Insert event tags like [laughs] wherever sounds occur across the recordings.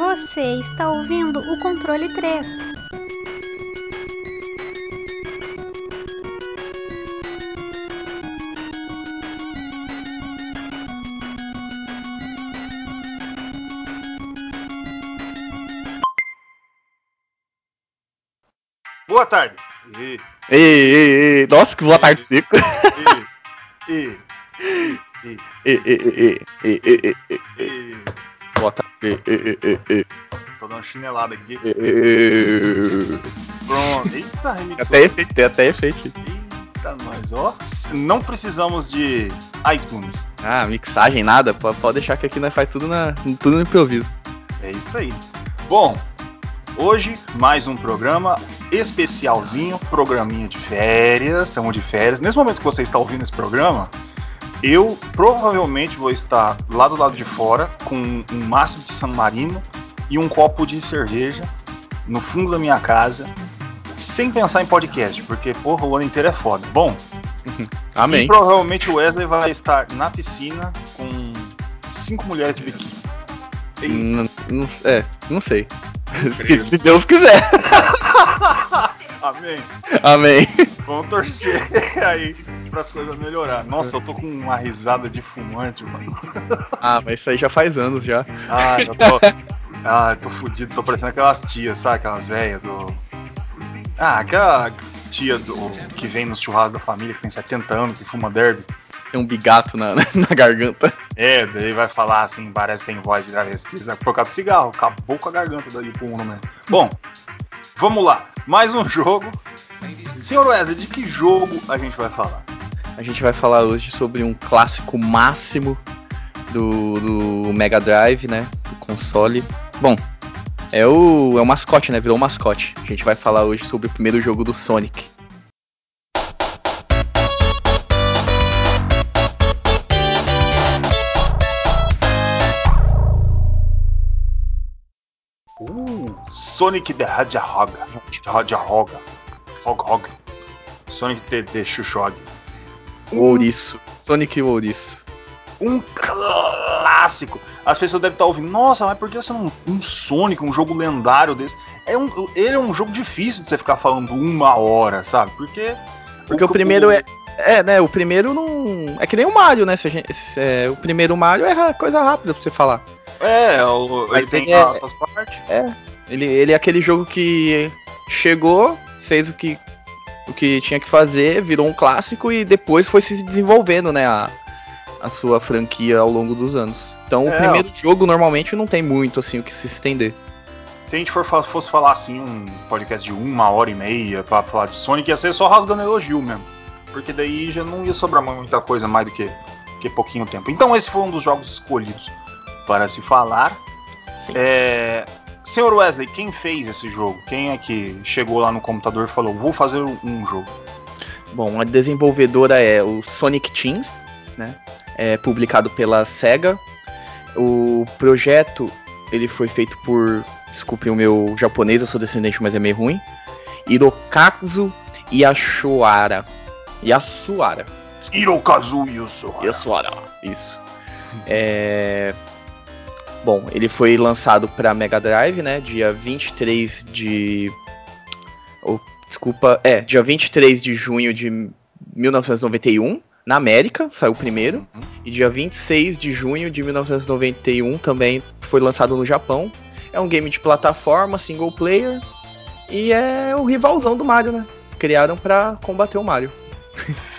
Você está ouvindo o controle 3. Boa tarde. E, Ei, ei, ei. Nossa, que boa tarde seco. e, e, e, ei, ei, ei, ei, ei, ei. e. Tô dando chinelada aqui. Pronto. Eita, remix. Até efeito, tem até efeito. Eita, nós, ó. Não precisamos de iTunes. Ah, mixagem, nada. Pode, pode deixar que aqui nós faz tudo, na, tudo no improviso. É isso aí. Bom, hoje mais um programa especialzinho, programinha de férias. Estamos de férias. Nesse momento que você está ouvindo esse programa, eu provavelmente vou estar lá do lado de fora com um maço de San Marino e um copo de cerveja no fundo da minha casa, sem pensar em podcast, porque porra, o ano inteiro é foda. Bom, [laughs] e Amém. provavelmente o Wesley vai estar na piscina com cinco mulheres de biquíni. E- Não, não- é, não sei. [laughs] Se, se Deus quiser. [laughs] Amém. Amém. Vamos torcer [laughs] aí para as coisas melhorar. Nossa, eu tô com uma risada de fumante, mano. Ah, mas isso aí já faz anos já. Ah, eu tô. Ah, eu tô fudido, tô parecendo aquelas tias, sabe? Aquelas velhas do. Ah, aquela tia do que vem nos churrascos da família, que tem 70 anos, que fuma derby. Tem um bigato na, [laughs] na, garganta. É, daí vai falar assim, parece que tem voz de travesti, por causa do cigarro, acabou com a garganta pro uno mesmo. Bom, vamos lá. Mais um jogo. Senhor Wesley, de que jogo a gente vai falar? A gente vai falar hoje sobre um clássico máximo do, do Mega Drive, né? Do console. Bom, é o, é o mascote, né? Virou um mascote. A gente vai falar hoje sobre o primeiro jogo do Sonic. Sonic the Hedgehog. Hedgehog. Hog Hog. Sonic the, the Chuchog. O Ouriço. Sonic e o Ouriço. Um clássico. As pessoas devem estar ouvindo, nossa, mas por que você não. Um Sonic, um jogo lendário desse? É um, ele é um jogo difícil de você ficar falando uma hora, sabe? Porque. Porque o, primeiro é. É, né? O primeiro não. É que nem o Mario, né? Se a gente- se- é, o primeiro Mario é coisa rápida pra você falar. É, o, ele tem é- as suas partes. Ele, ele é aquele jogo que chegou, fez o que, o que tinha que fazer, virou um clássico e depois foi se desenvolvendo, né, a, a sua franquia ao longo dos anos. Então É, o primeiro jogo normalmente não tem muito assim o que se estender. Se a gente for, fosse falar assim, um podcast de uma hora e meia pra falar de Sonic, ia ser só rasgando elogio mesmo. Porque daí já não ia sobrar muita coisa mais do que, que pouquinho tempo. Então esse foi um dos jogos escolhidos para se falar. É, Senhor Wesley, quem fez esse jogo? Quem é que chegou lá no computador e falou, vou fazer um jogo? Bom, a desenvolvedora é o Sonic Teams, né? É publicado pela Sega. O projeto ele foi feito por, desculpe o meu japonês, eu sou descendente, mas é meio ruim. Hirokazu Yashuara. Yasuara. Hirokazu Yusuhara. Yasuara. Isso. É... Bom, ele foi lançado para Mega Drive, né? Dia 23 de. Oh, desculpa, é, dia 23 de junho de 1991, na América, saiu o primeiro. Uhum. E dia 26 de junho de 1991 também foi lançado no Japão. É um game de plataforma, single player. E é o rivalzão do Mario, né? Criaram pra combater o Mario.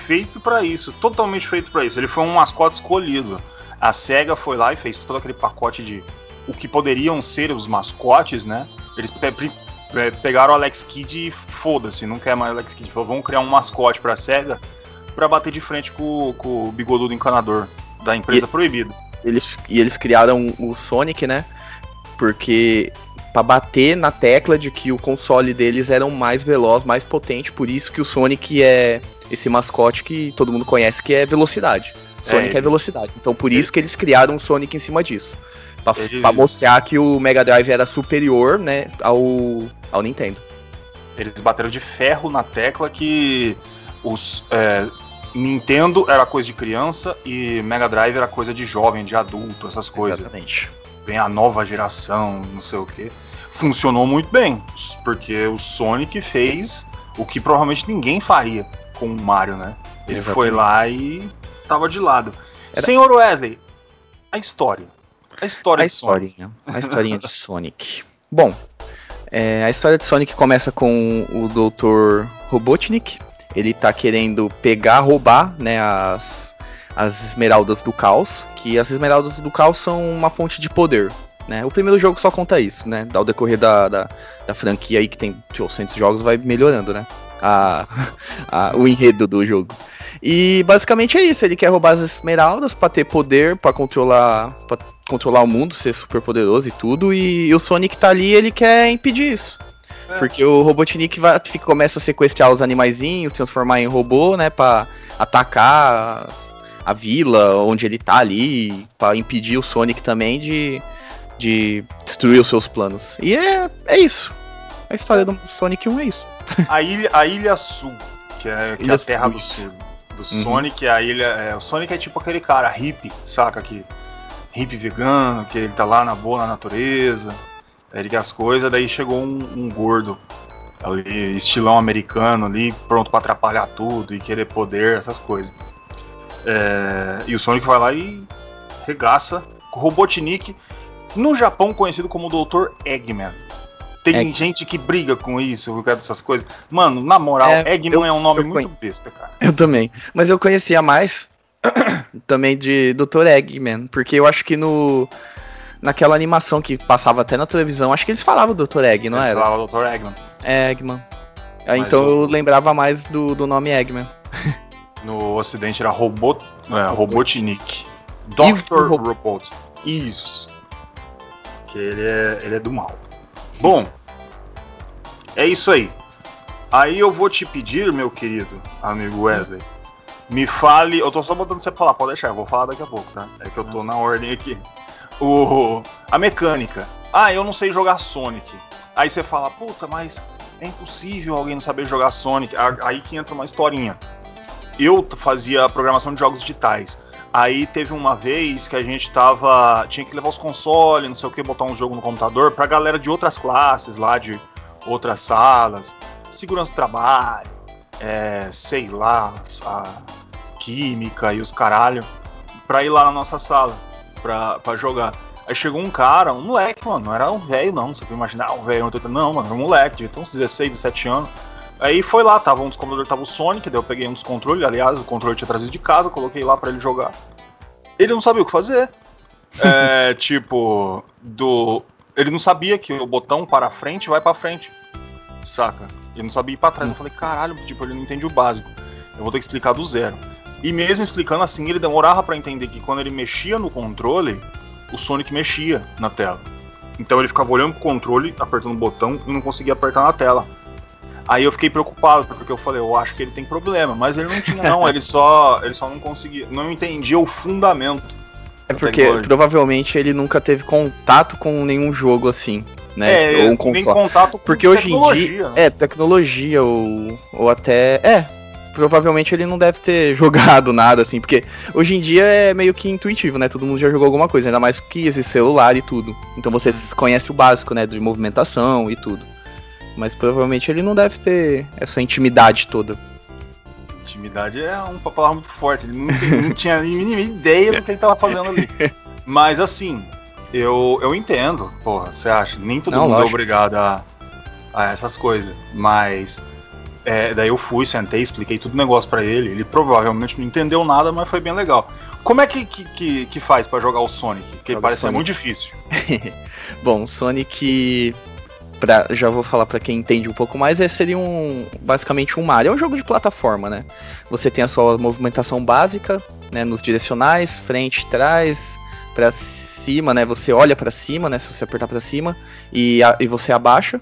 feito pra isso, totalmente feito pra isso. Ele foi um mascote escolhido. A Sega foi lá e fez todo aquele pacote de o que poderiam ser os mascotes, né? Eles pe- pe- pe- pegaram o Alex Kidd e foda-se, não quer mais Alex Kidd. Falou, vamos criar um mascote pra Sega pra bater de frente com, com o bigodudo encanador da empresa proibida. Eles, e eles criaram o Sonic, né? Porque pra bater na tecla de que o console deles era o mais veloz, mais potente, por isso que o Sonic é esse mascote que todo mundo conhece que é velocidade. Sonic é, ele- velocidade. Então por isso que eles criaram o Sonic em cima disso. Pra, Eles- pra mostrar que o Mega Drive era superior, né, ao, ao Nintendo. Eles bateram de ferro na tecla que os é, Nintendo era coisa de criança e Mega Drive era coisa de jovem, de adulto, essas coisas. Exatamente. vem a nova geração, não sei o que. Funcionou muito bem, porque o Sonic fez o que provavelmente ninguém faria com o Mario, né? Ele Exatamente. foi lá e tava de lado. Era... Senhor Wesley, a história. A história a de Sonic. A historinha de Sonic. Bom, é, a história de Sonic começa com o Dr. Robotnik. Ele tá querendo pegar, roubar, né, as, as esmeraldas do caos. Que as esmeraldas do caos são uma fonte de poder. Né? O primeiro jogo só conta isso, né? Ao decorrer da, da, da franquia aí, que tem 800 jogos, vai melhorando, né? A, [laughs] a, o enredo do jogo. E basicamente é isso, ele quer roubar as esmeraldas para ter poder, para controlar, pra controlar o mundo, ser super poderoso e tudo, e, e o Sonic tá ali, ele quer impedir isso. É. Porque o Robotnik vai, fica, começa a sequestrar os animaizinhos, transformar em robô, né, para atacar a vila onde ele tá ali, para impedir o Sonic também de, de destruir os seus planos. E é, é isso. A história do Sonic 1 é isso. A ilha, a ilha Sul, que é, que é a Terra do Sul do uhum. Sonic, a ilha. É, o Sonic é tipo aquele cara hippie, saca? Que, hippie vegano, que ele tá lá na boa na natureza, ele quer as coisas, daí chegou um, um gordo ali, estilão americano ali, pronto para atrapalhar tudo e querer poder, essas coisas. É, e o Sonic vai lá e regaça com o Robotnik, no Japão conhecido como Dr. Eggman. Tem Egg. gente que briga com isso por causa dessas coisas. Mano, na moral, é, Eggman eu, é um nome muito besta, cara. Eu também. Mas eu conhecia mais [clears throat] também de Dr. Eggman, porque eu acho que no naquela animação que passava até na televisão, acho que eles falavam Dr. Egg, não eles era? Falavam Dr. Eggman. É, Eggman. Mas então eu lembrava mais do, do nome Eggman. [laughs] No ocidente era Robot, é, Robotnik. Dr. Robot. Isso. Que ele é, ele é do mal. Bom, é isso aí. Aí eu vou te pedir, meu querido amigo Wesley, me fale. Eu tô só botando você pra falar, pode deixar, eu vou falar daqui a pouco, tá? É que eu tô na ordem aqui. O, a mecânica. Ah, eu não sei jogar Sonic. Aí você fala, puta, mas é impossível alguém não saber jogar Sonic. Aí que entra uma historinha. Eu fazia programação de jogos digitais. Aí teve uma vez que a gente tava. Tinha que levar os consoles, não sei o que, botar um jogo no computador pra galera de outras classes lá, de outras salas, segurança do trabalho, é, sei lá, química e os caralho, pra ir lá na nossa sala pra, pra jogar. Aí chegou um cara, um moleque, mano, não era um velho não, você pode imaginar, um velho, não, mano, era um moleque, ter uns 16, 17 anos. Aí foi lá, tava um dos computadores, tava o Sonic, daí eu peguei um dos controles, aliás, o controle eu tinha trazido de casa, coloquei lá para ele jogar. Ele não sabia o que fazer. [laughs] é, tipo, do. Ele não sabia que o botão para frente vai para frente. Saca? Ele não sabia ir pra trás. Eu falei, caralho, tipo, ele não entende o básico. Eu vou ter que explicar do zero. E mesmo explicando assim, ele demorava para entender que quando ele mexia no controle, o Sonic mexia na tela. Então ele ficava olhando pro controle, apertando o botão e não conseguia apertar na tela. Aí eu fiquei preocupado, porque eu falei, eu acho que ele tem problema, mas ele não tinha não, [laughs] ele só, ele só não conseguia, não entendia o fundamento. É porque provavelmente ele nunca teve contato com nenhum jogo assim, né? É, ou um console. contato com porque hoje em dia, né? é tecnologia ou, ou até é, provavelmente ele não deve ter [laughs] jogado nada assim, porque hoje em dia é meio que intuitivo, né? Todo mundo já jogou alguma coisa, ainda mais que esse celular e tudo. Então você conhece o básico, né, de movimentação e tudo. Mas provavelmente ele não deve ter essa intimidade toda. Intimidade é uma palavra muito forte. Ele não, não tinha a mínima ideia do que ele estava fazendo ali. [laughs] Mas assim, eu, eu entendo, porra, você acha? Nem todo não, mundo é lógico. é obrigado a, a essas coisas. Mas é, daí eu fui, sentei, expliquei tudo o negócio para ele. Ele provavelmente não entendeu nada, mas foi bem legal. Como é que, que, que, faz para jogar o Sonic? Porque Joga parece ser muito difícil. [laughs] Bom, Sonic pra, já vou falar para quem entende um pouco mais, é, seria um, basicamente um Mario. É um jogo de plataforma, né? Você tem a sua movimentação básica, né, nos direcionais, frente, trás, para cima, né? Você olha para cima, né, se você apertar para cima e, a, e você abaixa.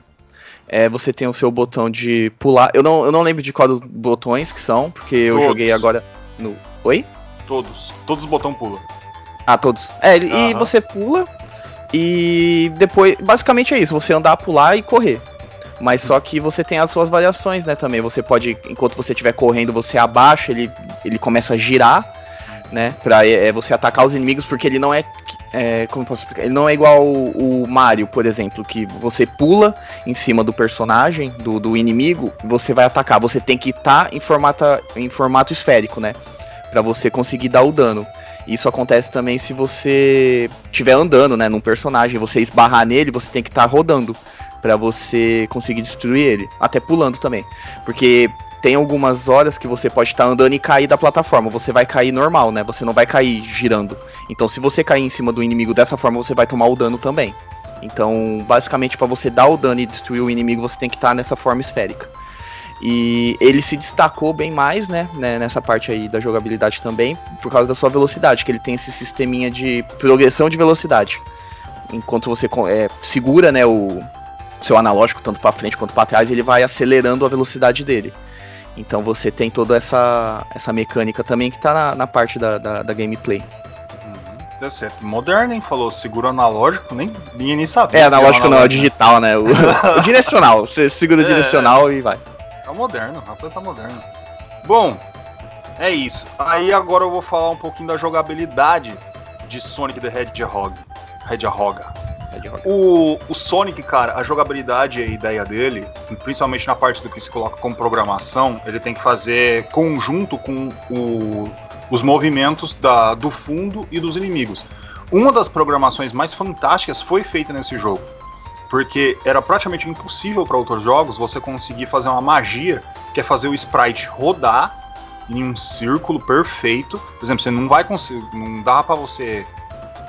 É, você tem o seu botão de pular. Eu não, eu não lembro de qual dos botões que são, porque eu todos. joguei agora no. Oi? Todos. Todos os botões pulam. Ah, todos. É, e você pula e depois, basicamente é isso, você andar, pular e correr. Mas só que você tem as suas variações, né, também. Você pode, enquanto você estiver correndo, você abaixa, ele, ele começa a girar. né? Pra é, você atacar os inimigos, porque ele não é. é como posso explicar? Ele não é igual o, o, Mario, por exemplo, que você pula em cima do personagem, do, do inimigo, e você vai atacar. Você tem que estar tá em, formato, em formato esférico, né? Pra você conseguir dar o dano. Isso acontece também se você estiver andando, né, num personagem, você esbarrar nele, você tem que estar tá rodando para você conseguir destruir ele, até pulando também. Porque tem algumas horas que você pode estar andando e cair da plataforma. Você vai cair normal, né? Você não vai cair girando. Então, se você cair em cima do inimigo dessa forma, você vai tomar o dano também. Então, basicamente, para você dar o dano e destruir o inimigo, você tem que estar nessa forma esférica. E ele se destacou bem mais, né, né, nessa parte aí da jogabilidade também, por causa da sua velocidade, que ele tem esse sisteminha de progressão de velocidade. Enquanto você é, segura, né, o seu analógico tanto para frente quanto para trás, ele vai acelerando a velocidade dele. Então você tem toda essa, essa mecânica também que está na, na, parte da, da, da gameplay. Uhum. É certo. Moderno, hein? Falou seguro analógico, nem, nem sabia. É, analógico não, é digital, né? O, [laughs] o direcional. Você segura o é, direcional e vai. Tá moderno, rapaz tá moderno. Bom, é isso. Aí agora eu vou falar um pouquinho da jogabilidade de Sonic the Hedgehog. Hedgehog. O, o Sonic, cara, a jogabilidade e a ideia dele, principalmente na parte do que se coloca como programação, ele tem que fazer conjunto com o, os movimentos da, do fundo e dos inimigos. Uma das programações mais fantásticas foi feita nesse jogo, porque era praticamente impossível para outros jogos você conseguir fazer uma magia que é fazer o sprite rodar em um círculo perfeito. Por exemplo, você não vai conseguir, não dá para você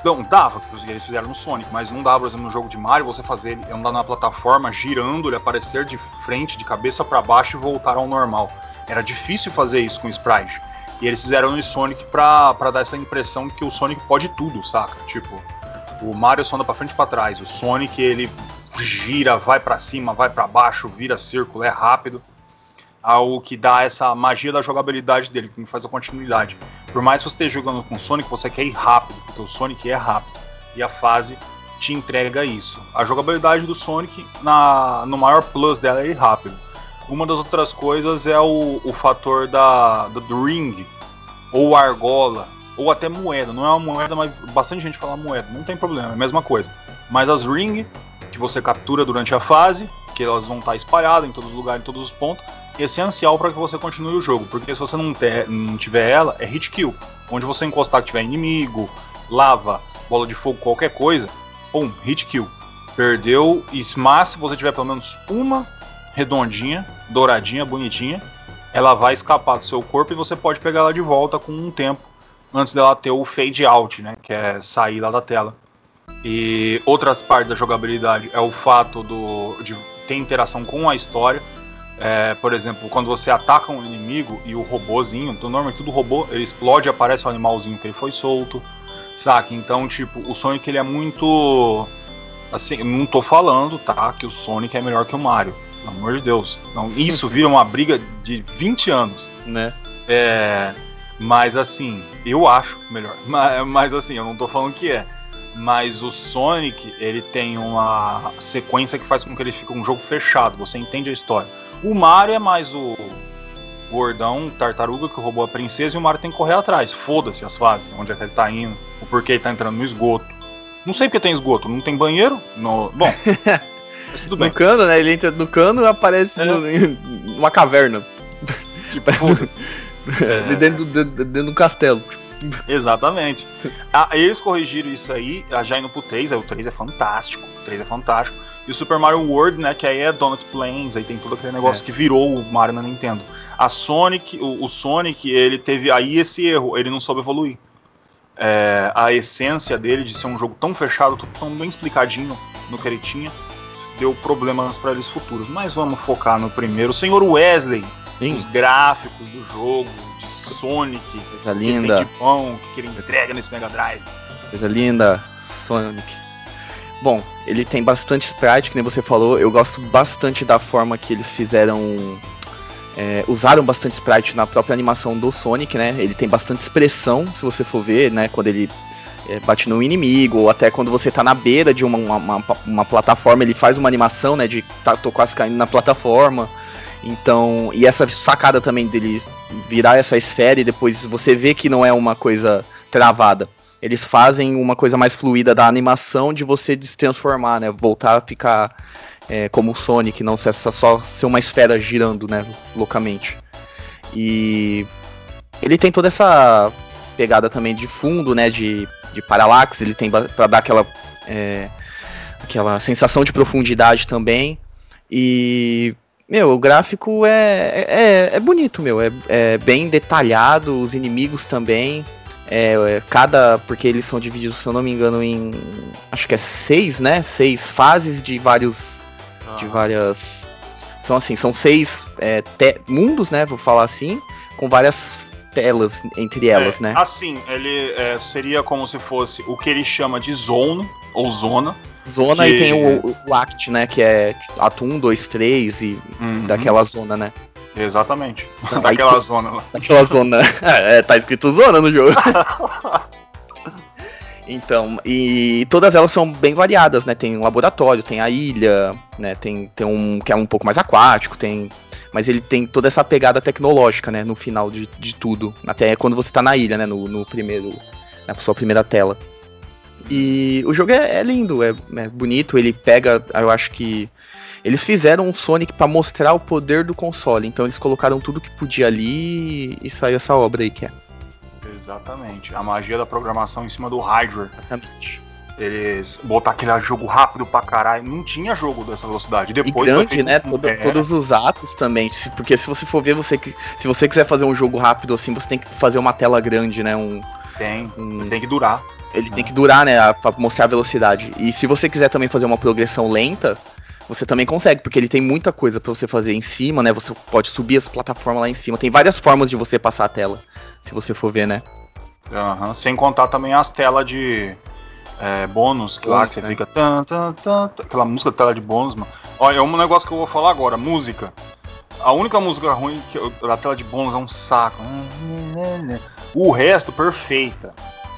não, dava, porque eles fizeram no Sonic, mas não dava, por exemplo, no jogo de Mario, você fazer ele andar na plataforma, girando, ele aparecer de frente, de cabeça para baixo e voltar ao normal. Era difícil fazer isso com Sprite. E eles fizeram no Sonic pra, pra dar essa impressão que o Sonic pode tudo, saca? Tipo, o Mario só anda pra frente e pra trás. O Sonic, ele gira, vai para cima, vai para baixo, vira círculo, é rápido ao que dá essa magia da jogabilidade dele, que faz a continuidade. Por mais que você esteja jogando com o Sonic, você quer ir rápido, porque o Sonic é rápido. E a fase te entrega isso. A jogabilidade do Sonic, na, no maior plus dela, é ir rápido. Uma das outras coisas é o, o fator da, do ring, ou argola, ou até moeda. Não é uma moeda, mas bastante gente fala moeda. Não tem problema, é a mesma coisa. Mas as ring, que você captura durante a fase, que elas vão estar espalhadas em todos os lugares, em todos os pontos, essencial para que você continue o jogo, porque se você não, ter, não tiver ela, é hit kill. Onde você encostar que tiver inimigo, lava, bola de fogo, qualquer coisa, pum, hit kill. Perdeu, mas se você tiver pelo menos uma redondinha, douradinha, bonitinha, ela vai escapar do seu corpo e você pode pegar ela de volta com um tempo antes dela ter o fade out, né, que é sair lá da tela. E outras partes da jogabilidade é o fato do, de ter interação com a história. É, por exemplo, quando você ataca um inimigo e o robôzinho, então normalmente tudo robô, ele explode e aparece o um animalzinho que ele foi solto, saca? Então, tipo, o Sonic ele é muito. Assim, não tô falando, tá? Que o Sonic é melhor que o Mario. Pelo amor de Deus. Não, isso vira uma briga de 20 anos. Né? É. Mas assim, eu acho melhor. [laughs] Mas, mas assim, eu não tô falando que é. Mas o Sonic, ele tem uma sequência que faz com que ele fique um jogo fechado. Você entende a história. O Mario é mais o gordão tartaruga que roubou a princesa e o Mario tem que correr atrás. Foda-se as fases, onde é que ele tá indo, o porquê ele tá entrando no esgoto. Não sei porque tem esgoto, não tem banheiro? No... Bom, [laughs] mas tudo bem. No cano, né? Ele entra no cano e aparece é. numa caverna. Tipo, [laughs] é. dentro, dentro, dentro do castelo. Exatamente. Ah, eles corrigiram isso aí, já indo pro 3, aí o 3 é fantástico. O 3 é fantástico. E o Super Mario World, né, que aí é Donut Plains, aí tem todo aquele negócio é. que virou o Mario na Nintendo. A Sonic, o, o, Sonic, ele teve aí esse erro, ele não soube evoluir. É, a essência dele de ser um jogo tão fechado, tão bem explicadinho no que ele tinha, deu problemas para eles futuros. Mas vamos focar no primeiro. O senhor Wesley, Sim. os gráficos do jogo, de Sonic, Coisa linda. De pão, que ele entrega nesse Mega Drive. Coisa linda, Sonic. Bom, ele tem bastante sprite, que nem você falou. Eu gosto bastante da forma que eles fizeram. É, usaram bastante sprite na própria animação do Sonic, né? Ele tem bastante expressão, se você for ver, né? Quando ele é, bate no inimigo, ou até quando você tá na beira de uma, uma, uma plataforma, ele faz uma animação, né? De tá, tô quase caindo na plataforma. Então, e essa sacada também dele virar essa esfera e depois você vê que não é uma coisa travada. Eles fazem uma coisa mais fluida da animação de você se transformar, né? Voltar a ficar é, como o Sonic, não ser só ser uma esfera girando, né? Loucamente. E ele tem toda essa pegada também de fundo, né? De, de paralaxe, ele tem para dar aquela é, aquela sensação de profundidade também. E meu, o gráfico é, é, é bonito, meu. É, é, bem detalhado, os inimigos também. É, é, cada. Porque eles são divididos, se eu não me engano, em. Acho que é seis, né? Seis fases de vários. Ah. De várias. São assim, são seis é, te, mundos, né? Vou falar assim. Com várias telas entre elas, é, né? Assim, ele é, seria como se fosse o que ele chama de zone, ou zona, Zona que... e tem o, o, Act, né? Que é ato 1, 2, 3 e uhum. daquela zona, né? Exatamente. [laughs] Então, daquela aí, zona lá. Daquela zona. [laughs] é, tá escrito zona no jogo. [laughs] então, e todas elas são bem variadas, né? Tem um laboratório, tem a ilha, né? Tem, tem um que é um pouco mais aquático, tem. Mas ele tem toda essa pegada tecnológica, né? No final de, de tudo. Até quando você tá na ilha, né? No, no primeiro. Na sua primeira tela. E o jogo é, é lindo, é, é, bonito, ele pega, eu acho que eles fizeram um Sonic para mostrar o poder do console, então eles colocaram tudo que podia ali e saiu essa obra aí que é. Exatamente, a magia da programação em cima do hardware. Exatamente. Eles botar aquele jogo rápido pra caralho. Não tinha jogo dessa velocidade. Depois e grande, né? Todo, é. Todos os atos também. Porque se você for ver, você se você quiser fazer um jogo rápido assim, você tem que fazer uma tela grande, né? Um, tem. Um... Tem que durar. Ele tem que durar, né, pra mostrar a velocidade. E se você quiser também fazer uma progressão lenta, você também consegue, porque ele tem muita coisa para você fazer em cima, né? Você pode subir as plataformas lá em cima. Tem várias formas de você passar a tela, se você for ver, né? Uhum. Sem contar também as telas de é, bônus, que lá que você né? fica. Tan, tan, tan, aquela música tela de bônus, mano. Olha, é um negócio que eu vou falar agora, música. A única música ruim que eu, da tela de bônus é um saco. O resto, perfeita.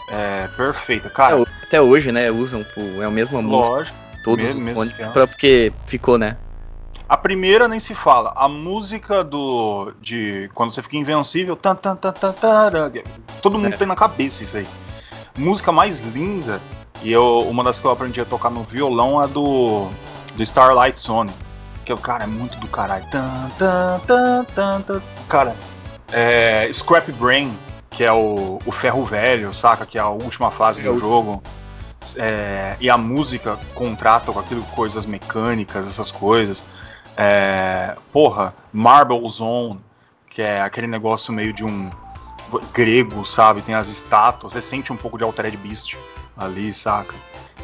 É, perfeita, cara. É, até hoje, né, usam, é a mesma música. Lógico. Todos mesmo, os Sonics, pra, porque ficou, né? A primeira nem se fala. A música do. de. Quando você fica invencível. Tan, tan, tan, tan, tan, todo mundo é. tem na cabeça isso aí. Música mais linda. E eu, uma das que eu aprendi a tocar no violão é do. do Starlight Zone. Que o cara é muito do caralho. Tan, tan, tan, tan, tan. Cara, é. Scrap Brain que é o, o ferro velho, saca? Que é a última fase do jogo. É, e a música contrasta com aquilo, coisas mecânicas, essas coisas. É, porra, Marble Zone, que é aquele negócio meio de um grego, sabe? Tem as estátuas, você sente um pouco de Altered Beast ali, saca?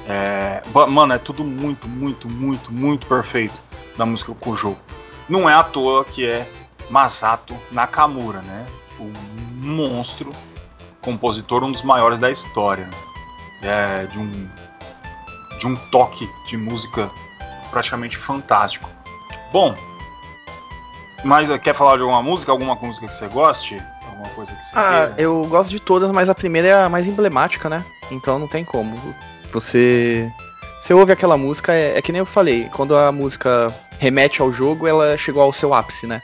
É, mano, é tudo muito, muito, muito, muito perfeito da música com o jogo. Não é à toa que é Masato Nakamura, né? O monstro, compositor, um dos maiores da história. É, de um de um toque de música praticamente fantástico. Bom, mas quer falar de alguma música? Alguma música que você goste? Alguma coisa que você Ah, queira? eu gosto de todas, mas a primeira é a mais emblemática, né? Então não tem como. Você você ouve aquela música, é, é que nem eu falei, quando a música remete ao jogo, ela chegou ao seu ápice, né?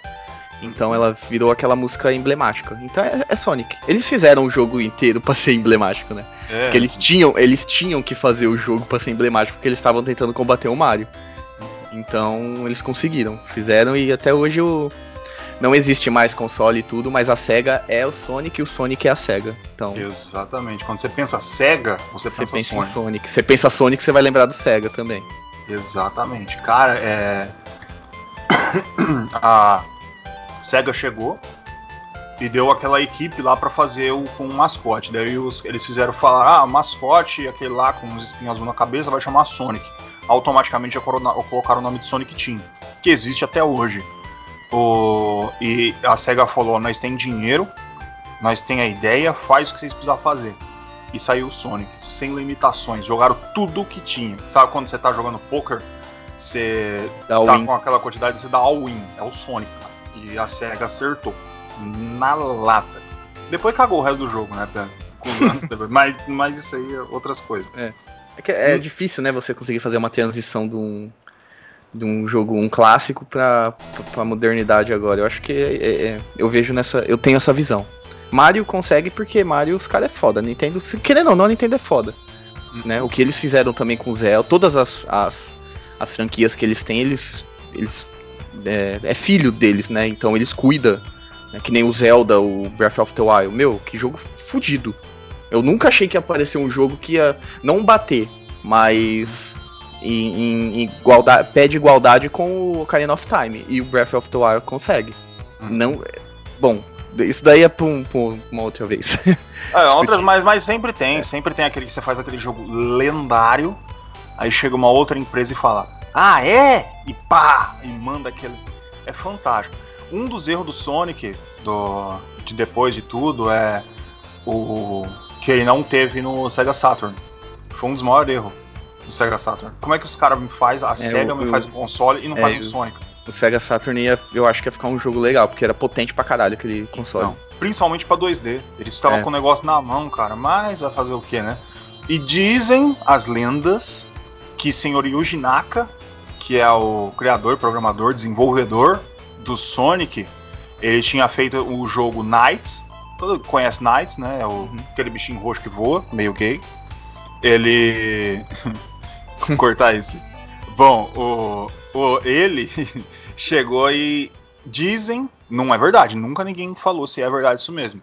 Então ela virou aquela música emblemática. Então é, é Sonic. Eles fizeram o jogo inteiro [laughs] para ser emblemático, né? É. Porque eles tinham, eles tinham que fazer o jogo para ser emblemático, porque eles estavam tentando combater o Mario. Então eles conseguiram, fizeram e até hoje o não existe mais console e tudo, mas a Sega é o Sonic e o Sonic é a Sega. Então, Exatamente. Quando você pensa Sega, você, você pensa, pensa Sonic. Sonic. Você pensa Sonic, você vai lembrar do Sega também. Exatamente. Cara, é [coughs] a Sega chegou e deu aquela equipe lá para fazer o com um mascote. Daí os, eles fizeram falar, ah, mascote, aquele lá com uns espinhos azul na cabeça, vai chamar Sonic. Automaticamente já colocaram o nome de Sonic Team, que existe até hoje. O, e a SEGA falou, nós tem dinheiro, nós tem a ideia, faz o que vocês precisam fazer. E saiu o Sonic, sem limitações, jogaram tudo o que tinha. Sabe quando você tá jogando poker, você dá tá com aquela quantidade, você dá all-in, é o Sonic, cara. E a SEGA acertou. Na lata. Depois cagou o resto do jogo, né? Com os anos [laughs] depois. Mas, mas isso aí é outras coisas. É. É, que é hum. difícil, né, você conseguir fazer uma transição de um, de um jogo, um clássico pra, pra modernidade agora. Eu acho que é, é, é, eu vejo nessa. Eu tenho essa visão. Mario consegue porque Mario os caras é foda. Nintendo, se querendo ou não, a Nintendo é foda. Né? O que eles fizeram também com o Zelda, todas as, as, as franquias que eles têm, eles. eles é, é filho deles, né? Então eles cuidam. Né? Que nem o Zelda, o Breath of the Wild. Meu, que jogo fudido. Eu nunca achei que ia aparecer um jogo que ia não bater, mas em, em, igualdade, pede igualdade com o Ocarina of Time. E o Breath of the Wild consegue. Uhum. Não, bom, isso daí é pra, um, pra uma outra vez. É, [laughs] outras, mas, mas sempre tem. É. Sempre tem aquele que você faz aquele jogo lendário. Aí chega uma outra empresa e fala: Ah, é? E pá! E manda aquele. É fantástico. Um dos erros do Sonic, do, de depois de tudo, é o que ele não teve no Sega Saturn. Foi um dos maiores erros do Sega Saturn. Como é que os caras me faz, a é, Sega o, me faz um console e não é, faz um Sonic? O Sega Saturn ia, eu acho que ia ficar um jogo legal, porque era potente pra caralho aquele console. Não, principalmente pra 2D. Eles estavam é. com o negócio na mão, cara, mas vai fazer o que, né? E dizem as lendas que senhor Yuji Naka, que é o criador, programador, desenvolvedor do Sonic, ele tinha feito o jogo Knights. Todo conhece Knights, né? É o, uhum. aquele bichinho roxo que voa, meio gay. Ele [laughs] [laughs] cortar isso. Bom, o, o, ele [laughs] chegou e dizem, não é verdade, nunca ninguém falou se é verdade isso mesmo.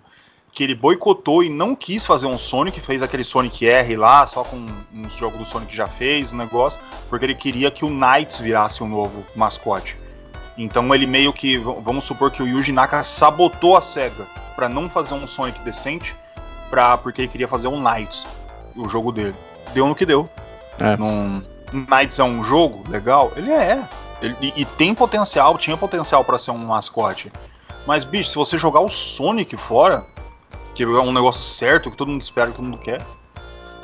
Que ele boicotou e não quis fazer um Sonic, fez aquele Sonic R lá, só com uns jogos do Sonic que já fez, um negócio, porque ele queria que o Knights virasse um novo mascote. Então ele meio que, vamos supor que o Yuji Naka sabotou a SEGA para não fazer um Sonic decente, pra, porque ele queria fazer um Knights, o jogo dele. Deu no que deu. É. Num, Knights é um jogo legal? Ele é. Ele, e, e, tem potencial, tinha potencial para ser um mascote. Mas, bicho, se você jogar o Sonic fora, que é um negócio certo, que todo mundo espera, que todo mundo quer,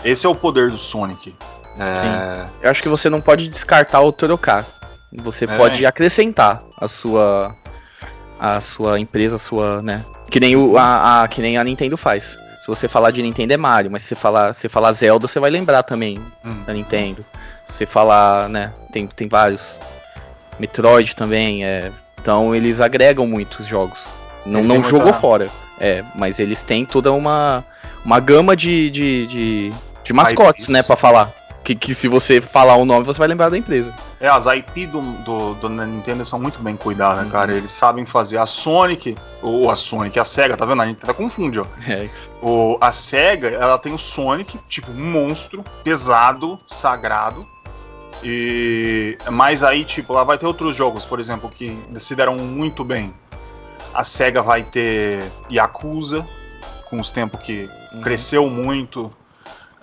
esse é o poder do Sonic. É... Sim. Eu acho que você não pode descartar ou trocar. Você é. pode acrescentar a sua a sua empresa, a sua, né? Que nem o a, a, que nem a Nintendo faz. Se você falar de Nintendo é Mario, mas se você falar, se falar Zelda, você vai lembrar também hum. da Nintendo. Se você falar, né, tem, tem vários Metroid também, é, então eles agregam muitos jogos. Não, não jogou fora, é, mas eles têm toda uma uma gama de de, de, de mascotes, né, para falar. Que, que se você falar o nome, você vai lembrar da empresa. É, as IP do, do, do Nintendo são muito bem cuidadas, uhum. cara. Eles sabem fazer a Sonic, ou a Sonic, a SEGA, tá vendo? A gente até confunde, ó. É. O, a SEGA, ela tem o Sonic, tipo, um monstro, pesado, sagrado. E mas aí, tipo, lá vai ter outros jogos, por exemplo, que se deram muito bem. A SEGA vai ter Yakuza, com os tempos que uhum. cresceu muito.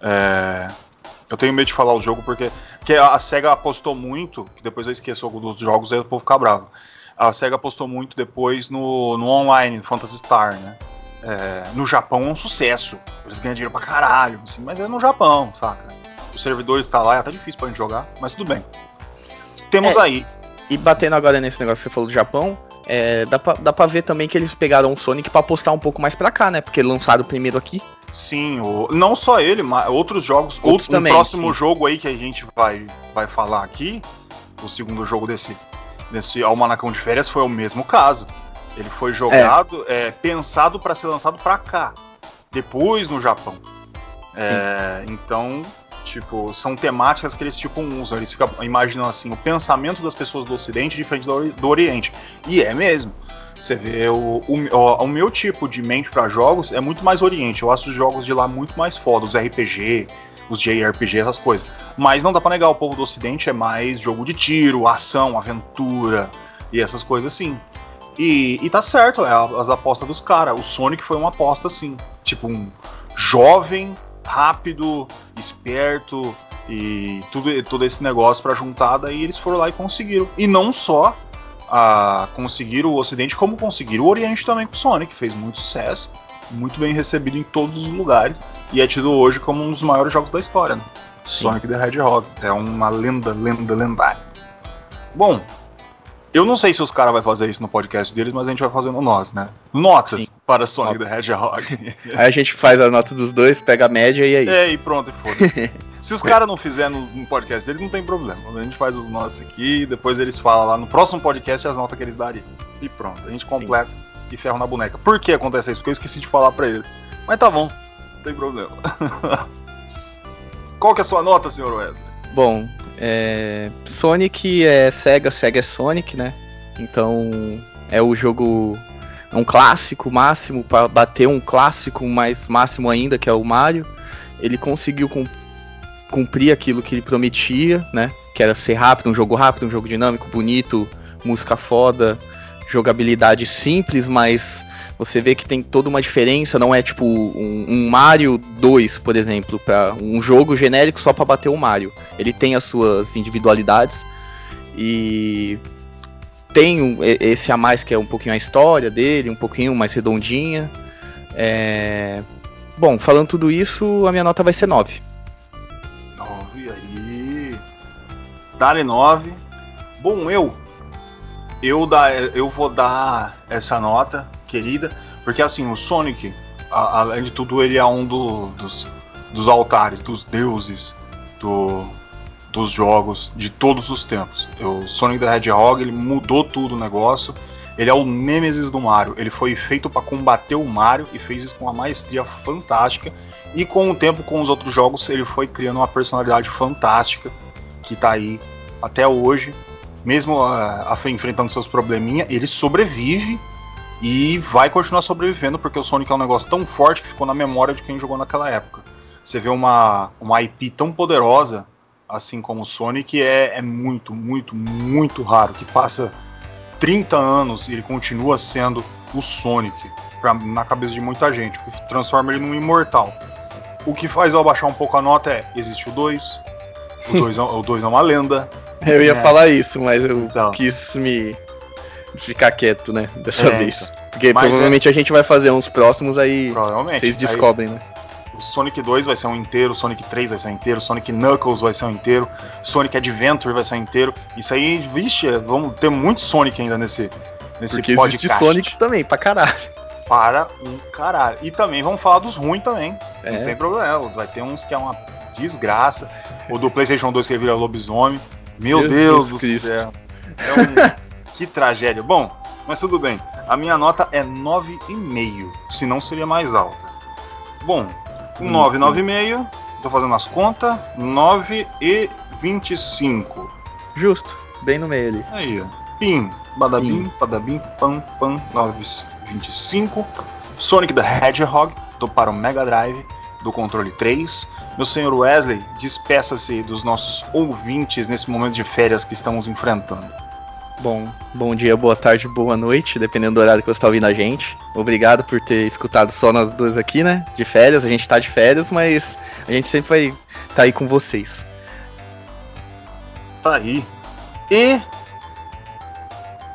É, eu tenho medo de falar o jogo porque, porque a SEGA apostou muito, que depois eu esqueço dos jogos aí o povo fica bravo. A SEGA apostou muito depois no, no online, no Phantasy Star, né? É, no Japão é um sucesso. Eles ganham dinheiro pra caralho, assim, mas é no Japão, saca? Os servidores estão tá lá, é até difícil pra gente jogar, mas tudo bem. Temos é, aí. E batendo agora nesse negócio que você falou do Japão, é, dá, pra, dá pra ver também que eles pegaram o Sonic pra apostar um pouco mais pra cá, né? Porque lançaram primeiro aqui. Sim, o, não só ele, mas outros jogos. Outros também, o próximo sim. jogo aí que a gente vai, vai falar aqui, o segundo jogo desse, desse Almanacão de Férias, foi o mesmo caso. Ele foi jogado, é. É, pensado para ser lançado para cá, depois no Japão. É, então, tipo, são temáticas que eles tipo usam. Eles ficam imaginando assim, o pensamento das pessoas do Ocidente diferente do, do Oriente. E é mesmo. Você vê o, o, o meu tipo de mente para jogos é muito mais Oriente. Eu acho os jogos de lá muito mais foda, os RPG, os JRPG, essas coisas. Mas não dá pra negar, o povo do Ocidente é mais jogo de tiro, ação, aventura e essas coisas assim. E, e tá certo, é as apostas dos caras. O Sonic foi uma aposta assim. Tipo, um jovem, rápido, esperto e tudo, todo esse negócio para juntar. Daí eles foram lá e conseguiram. E não só a conseguir o Ocidente, como conseguir o Oriente também com o Sonic, que fez muito sucesso, muito bem recebido em todos os lugares e é tido hoje como um dos maiores jogos da história. Né? Sonic the Hedgehog é uma lenda, lenda, lendária. Bom, eu não sei se os caras vão fazer isso no podcast deles, mas a gente vai fazendo nós, né? Notas Sim. para Sonic Notas. the Hedgehog. [laughs] aí a gente faz a nota dos dois, pega a média e aí. É, e pronto, e foda [laughs] Se os caras não fizerem no, podcast deles, não tem problema. A gente faz os nossos aqui, depois eles falam lá no próximo podcast as notas que eles dariam. E pronto, a gente completa Sim. e ferro na boneca. Por que acontece isso? Porque eu esqueci de falar pra ele. Mas tá bom, não tem problema. [laughs] Qual que é a sua nota, senhor Wesley? Bom, é... Sonic é Sega, Sega é Sonic, né? Então é o jogo é um clássico máximo para bater um clássico mais máximo ainda que é o Mario. Ele conseguiu cumprir aquilo que ele prometia, né? Que era ser rápido, um jogo rápido, um jogo dinâmico, bonito, música foda, jogabilidade simples, mas você vê que tem toda uma diferença, não é tipo um, um Mario 2, por exemplo, para um jogo genérico só para bater o Mario. Ele tem as suas individualidades e tem um, esse a mais que é um pouquinho a história dele, um pouquinho mais redondinha. É... Bom, falando tudo isso, a minha nota vai ser 9. 9 aí. Dale 9. Bom, eu eu, dá, eu vou dar essa nota querida, porque assim, o Sonic, a, além de tudo, ele é um do, dos, dos altares, dos deuses do, dos jogos de todos os tempos. O Sonic the Hedgehog ele mudou tudo o negócio. Ele é o Nemesis do Mario. Ele foi feito para combater o Mario e fez isso com uma maestria fantástica. E com o tempo, com os outros jogos, ele foi criando uma personalidade fantástica que está aí até hoje. Mesmo uh, enfrentando seus probleminha, ele sobrevive e vai continuar sobrevivendo porque o Sonic é um negócio tão forte que ficou na memória de quem jogou naquela época. Você vê uma, uma IP tão poderosa, assim como o Sonic, é, é muito, muito, muito raro. Que passa 30 anos e ele continua sendo o Sonic pra, na cabeça de muita gente, que transforma ele num imortal. O que faz eu abaixar um pouco a nota é: existe o 2, o 2 é, o dois é uma lenda. [laughs] Eu ia é. falar isso, mas eu então. quis me ficar quieto, né? Dessa é, vez. Então. Porque Mas provavelmente é... a gente vai fazer uns próximos aí. Provavelmente. Vocês descobrem, aí, né? O Sonic 2 vai ser um inteiro, o Sonic 3 vai ser um inteiro, Sonic Knuckles vai ser um inteiro, Sonic Adventure vai ser um inteiro. Isso aí, vixe, vamos ter muito Sonic ainda nesse, nesse Porque podcast. Existe Sonic também, pra caralho. Para um caralho. E também vamos falar dos ruins também. É. Não tem problema. Vai ter uns que é uma desgraça. O do PlayStation 2 que vira lobisomem. Meu Deus, Deus do Cristo. céu. É um. Que tragédia. Bom, mas tudo bem. A minha nota é 9,5. Se não, seria mais alta. Bom, com 9, 9,5. Tô fazendo as contas. 9 e 25. Justo. Bem no meio ali. Aí, ó. Pim. Badabim, Pim. badabim, pam, pam. 9,25. Sonic the Hedgehog. Tô para o Mega Drive do controle 3. Meu senhor Wesley, despeça-se dos nossos ouvintes nesse momento de férias que estamos enfrentando. Bom, bom dia, boa tarde, boa noite, dependendo do horário que você está ouvindo a gente. Obrigado por ter escutado só nós dois aqui, né? De férias, a gente está de férias, mas a gente sempre vai estar tá aí com vocês. Tá aí. E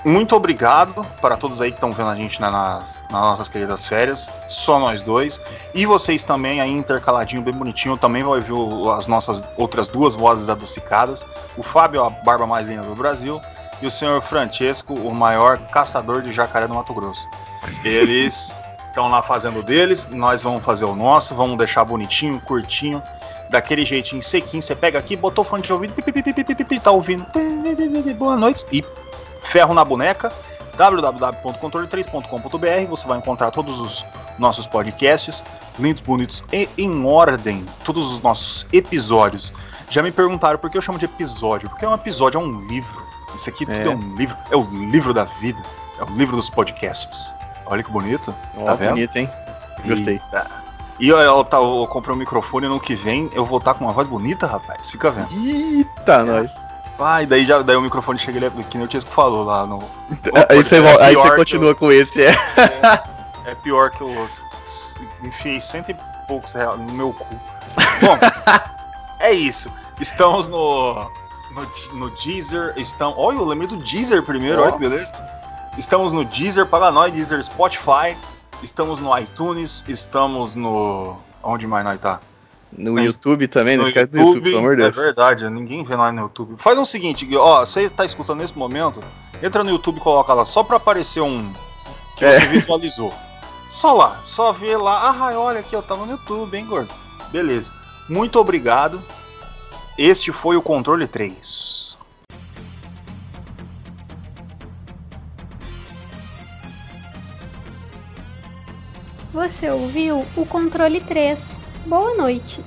muito obrigado para todos aí que estão vendo a gente nas, nas, nossas queridas férias. Só nós dois. E vocês também aí intercaladinho, bem bonitinho. Também vai ouvir as nossas outras duas vozes adocicadas. O Fábio, a barba mais linda do Brasil e o senhor Francesco, o maior caçador de jacaré do Mato Grosso. Eles [laughs] estão lá fazendo deles, nós vamos fazer o nosso, vamos deixar bonitinho, curtinho, daquele jeitinho sequinho. Você pega aqui, botou fone de ouvido, tá ouvindo, boa noite, e ferro na boneca www.controle3.com.br você vai encontrar todos os nossos podcasts, lindos, bonitos e em ordem, todos os nossos episódios. Já me perguntaram por que eu chamo de episódio, porque é um episódio, é um livro. Isso aqui tudo é. é um livro, é o livro da vida, é o livro dos podcasts. Olha que bonito. Oh, tá vendo? bonito, hein? Gostei. Eita. E eu, eu, tá, eu, comprei um microfone no que vem, eu vou estar com uma voz bonita, rapaz. Fica vendo. Eita, é. nós. E daí, já, daí o microfone chega, ele é, que nem o Tiesco falou lá no. [laughs] aí você, é aí você continua com esse, é. é. é. pior que o outro. Enfiei cento e poucos reais no meu cu. Bom, [laughs] é isso. Estamos no no, no Deezer, estão. Olha, eu lembrei do Deezer primeiro, oh. olha que beleza. Estamos no Deezer, para nós, Deezer, Spotify, estamos no iTunes, estamos no. Onde mais nós tá? No é. YouTube também, no, YouTube, no YouTube, pelo amor de Deus. É verdade, ninguém vê nós no YouTube. Faz o um seguinte, ó, você está escutando nesse momento, entra no YouTube e coloca lá só para aparecer um que é. você visualizou. Só lá, só vê lá. Ah, olha aqui, eu tava no YouTube, hein, gordo. Beleza. Muito obrigado Este foi o controle 3. Você ouviu o controle 3. Boa noite.